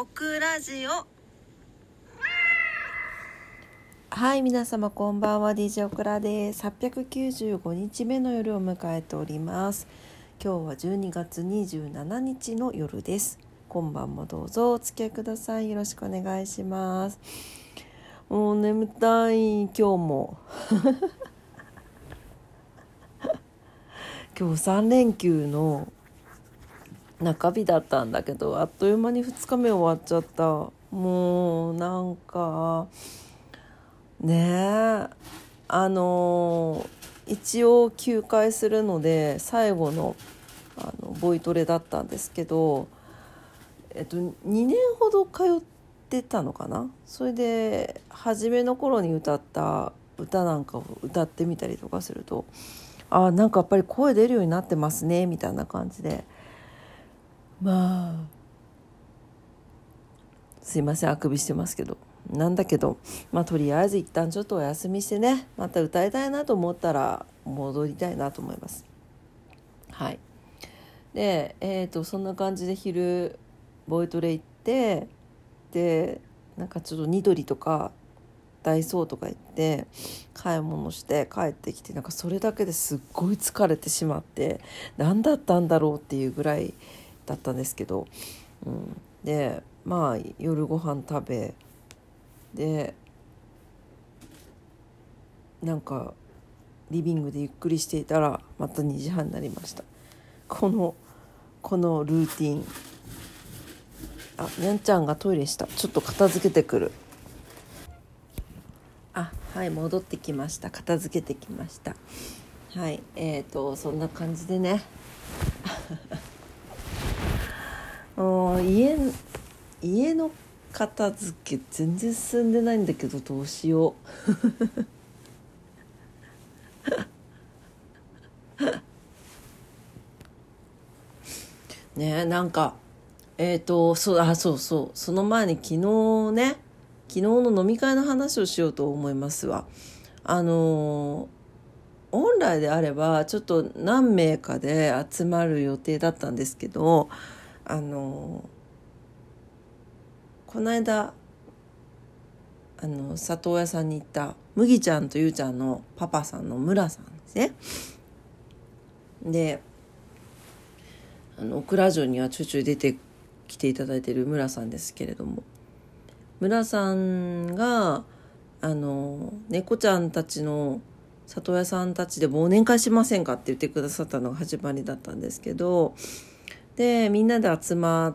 オクラジオ。はい皆様こんばんは。DJ オクラです。895日目の夜を迎えております。今日は12月27日の夜です。今晩もどうぞ。お付き合いください。よろしくお願いします。もう眠たい。今日も。今日3連休の中日だったんだけどあっという間に2日目終わっちゃった。もうなんかねえあの一応休会するので最後のあのボイトレだったんですけど、えっと、2年ほど通ってたのかな？それで初めの頃に歌った歌なんかを歌ってみたりとかするとあなんかやっぱり声出るようになってますねみたいな感じで。まあ。すいませんあくびしてますけど。なんだけどまあとりあえず一旦ちょっとお休みしてね。また歌いたいなと思ったら戻りたいなと思います。はい。でえっ、ー、とそんな感じで昼ボイトレ行ってでなんかちょっとニトリとかダイソーとか行って買い物して帰ってきてなんかそれだけですっごい疲れてしまって何だったんだろうっていうぐらいだったんですけど、うん、でまあ夜ご飯食べでなんかリビングでゆっくりしていたらまた2時半になりました。このこのルーティン。あにゃんちゃんがトイレした。ちょっと片付けてくる。あはい戻ってきました。片付けてきました。はいえーとそんな感じでね。家家の片付け全然進んでないんだけどどうしよう。ねなんかえっ、ー、とそうあそうそうその前に昨日ね昨日の飲み会の話をしようと思いますわ。あの本来であればちょっと何名かで集まる予定だったんですけどあのこの間あの里親さんに行った麦ちゃんとゆうちゃんのパパさんの村さんですね。であのオクラ城にはちょいちょい出てきていただいている村さんですけれども村さんがあの猫ちゃんたちの里親さんたちで忘年会しませんかって言ってくださったのが始まりだったんですけどでみんなで集ま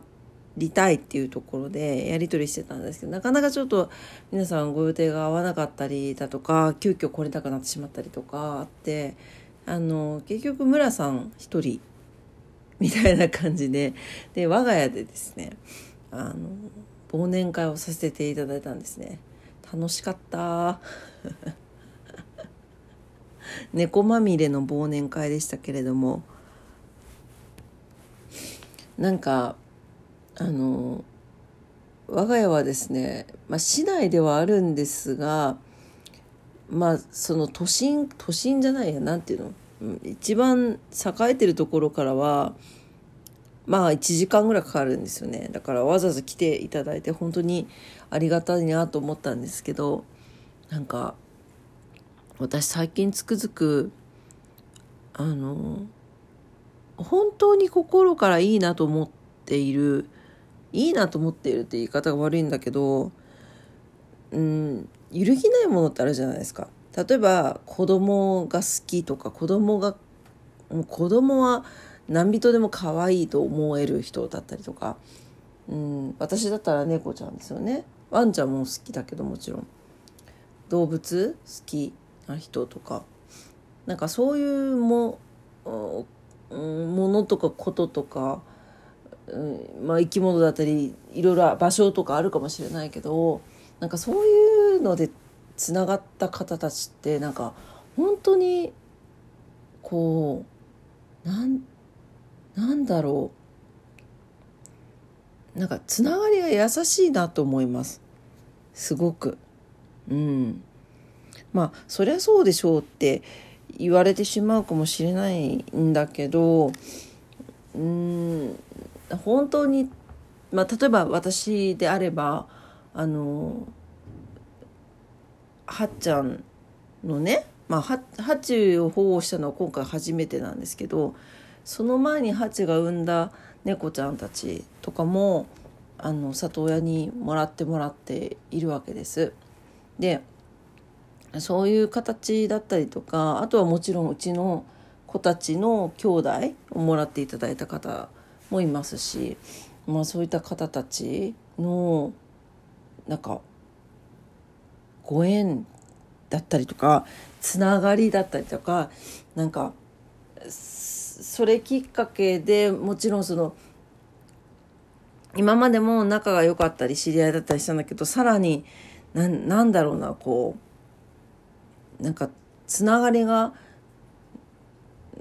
りたいっていうところでやり取りしてたんですけどなかなかちょっと皆さんご予定が合わなかったりだとか急遽来れなくなってしまったりとかあってあの結局村さん一人みたいな感じでで我が家でですねあの忘年会をさせていただいたんですね。楽しかった。猫まみれの忘年会でしたけれどもなんかあの我が家はですね、まあ、市内ではあるんですがまあその都心都心じゃないやなんていうの一番栄えてるところからはまあ1時間ぐらいかかるんですよね。だからわざわざ来ていただいて本当にありがたいなと思ったんですけどなんか私最近つくづくあの本当に心からいいなと思っているいいなと思っているって言い方が悪いんだけどうん揺るぎないものってあるじゃないですか。例えば子供が好きとか子供がもう子供は何人でも可愛いと思える人だったりとか、うん、私だったら猫ちゃんですよねワンちゃんも好きだけどもちろん動物好きな人とかなんかそういうもものとかこととか、うんまあ、生き物だったりいろいろ場所とかあるかもしれないけどなんかそういうのでつながった方たちってなんか本当にこうなんなんだろう。なんかつながりが優しいなと思います。すごく。うん、まあそりゃそうでしょうって言われてしまうかもしれないんだけどうん本当にまあ、例えば私であればあのはっちゃんのね、まあ、はハチを保護したのは今回初めてなんですけどその前にハチが産んだ猫ちゃんたちとかもあの里親にもらってもらっているわけです。でそういう形だったりとかあとはもちろんうちの子たちの兄弟をもらっていただいた方もいますし、まあ、そういった方たちのなんかご縁だったりとかつながりだったりとかなんかそれきっかけでもちろんその今までも仲が良かったり知り合いだったりしたんだけどさらにななんだろうなこうなんかつながりが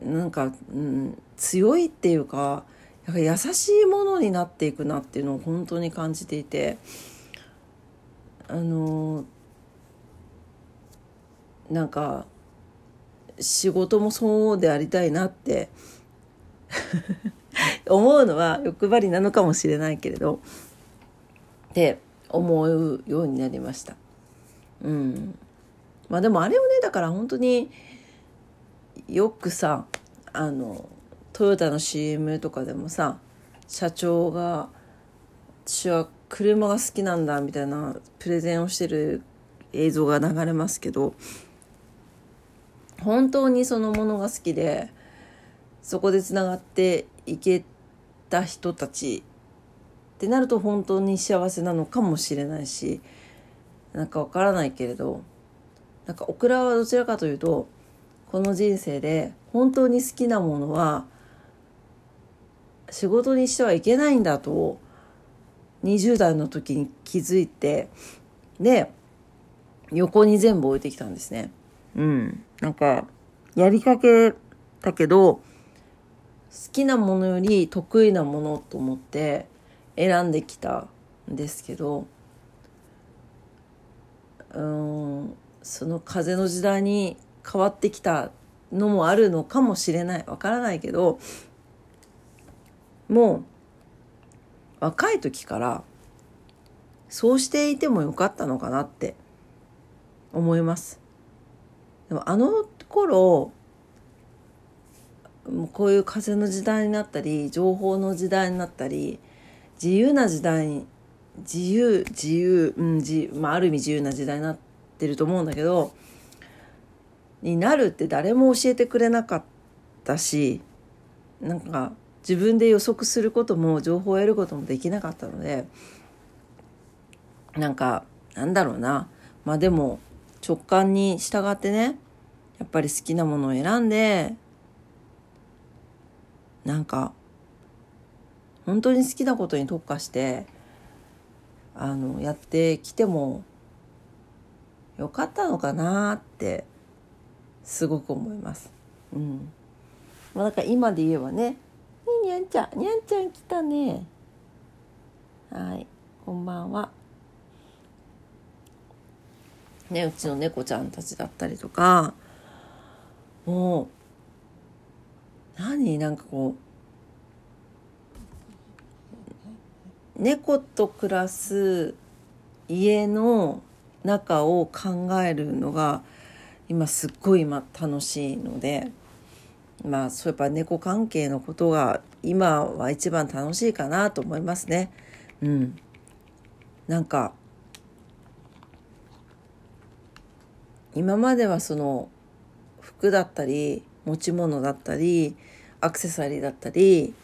なんか、うん、強いっていうかか優しいものになっていくなっていうのを本当に感じていてあのなんか仕事もそうでありたいなって 思うのは欲張りなのかもしれないけれどって思うようになりました。うん、まあでもあれをねだから本当によくさあのトヨタの CM とかでもさ社長が「私は車が好きなんだ」みたいなプレゼンをしてる映像が流れますけど本当にそのものが好きでそこでつながっていけた人たちってなると本当に幸せなのかもしれないしなんかわからないけれどなんかオクラはどちらかというとこの人生で本当に好きなものは仕事にしてはいけないんだと20代の時に気づいてで横に全部置いてきたんですね。うん。なんかやりかけたけど好きなものより得意なものと思って選んできたんですけどうんその風の時代に変わってきたのもあるのかもしれないわからないけどもう若い時からそうしていてもよかったのかなって思います。でもあの頃もうこういう風の時代になったり情報の時代になったり自由な時代に自由自由、うん自まあ、ある意味自由な時代になっててると思うんだけどになるって誰も教えてくれなかったしなんか自分で予測することも情報を得ることもできなかったのでなんかなんだろうな。まあでも直感に従ってねやっぱり好きなものを選んでなんか本当に好きなことに特化してあのやってきてもよかったのかなってすごく思います。うん。まあ、なんか今で言えばね、にゃんちゃん、にゃんちゃん来たね。はい、こんばんは。ね、うちの猫ちゃんたちだったりとか、もう、何？なんかこう猫と暮らす家の中を考えるのが今すっごい今楽しいのでまあそういえば猫関係のことが今は一番楽しいかなと思いますね。うん。なんか今まではその服だったり持ち物だったりアクセサリーだったり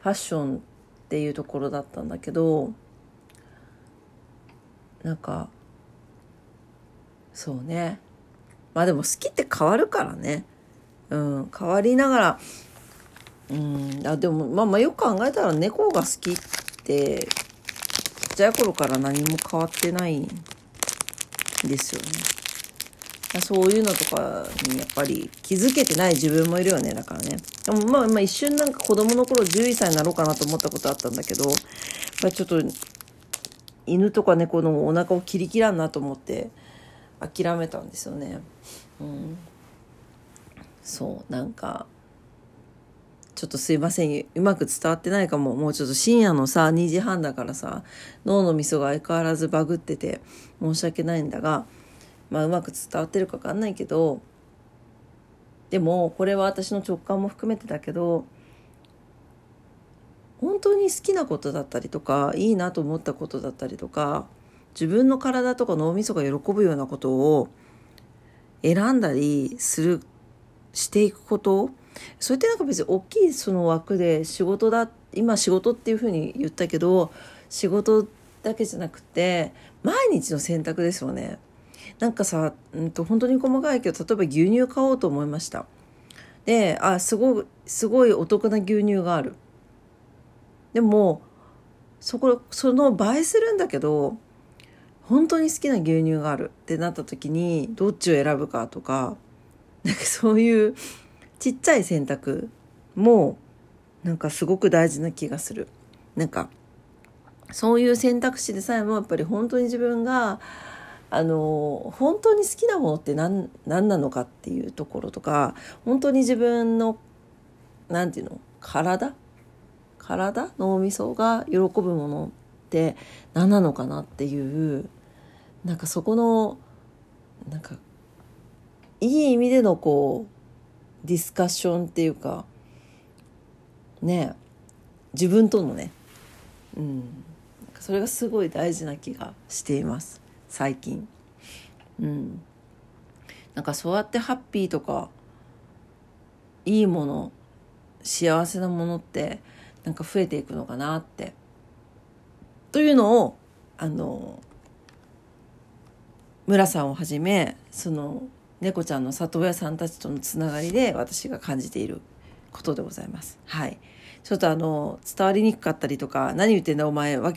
ファッションっていうところだったんだけどなんかそうね。まあでも好きって変わるからね。うん変わりながら。うんあでもまあまあよく考えたら猫が好きってちっちゃい頃から何も変わってないんですよね。そういうのとかにやっぱり気づけてない自分もいるよねだからね。でもまあまあ一瞬なんか子供の頃11歳になろうかなと思ったことあったんだけどやっぱりちょっと犬とか猫のお腹を切り切らんなと思って諦めたんですよね。うん。そうなんかちょっとすいません。うまく伝わってないかも。もうちょっと深夜のさ2時半だからさ脳のみそが相変わらずバグってて申し訳ないんだがまあうまく伝わってるか分かんないけどでもこれは私の直感も含めてだけど本当に好きなことだったりとかいいなと思ったことだったりとか自分の体とか脳みそが喜ぶようなことを選んだりするしていくことそれってなんか別に大きいその枠で仕事だ今仕事っていうふうに言ったけど仕事だけじゃなくて毎日の選択ですよね。なんかさ、うんと、本当に細かいけど例えば牛乳買おうと思いました。であすごいすごいお得な牛乳がある。でもそこその映えするんだけど本当に好きな牛乳があるってなった時にどっちを選ぶかとかなんかそういうちっちゃい選択もなんかすごく大事な気がする。なんかそういう選択肢でさえもやっぱり本当に自分があの本当に好きなものって何何なのかっていうところとか本当に自分の何て言うの体？体？脳みそが喜ぶものって何なのかなっていうなんかそこのなんかいい意味でのこうディスカッションっていうかね自分とのねうん。それがすごい大事な気がしています最近。うん。なんかそうやってハッピーとかいいもの幸せなものってなんか増えていくのかなってというのをあの村さんをはじめその猫ちゃんの里親さんたちとのつながりで私が感じていることでございます。はい。ちょっとあの伝わりにくかったりとか何言ってんだお前わけ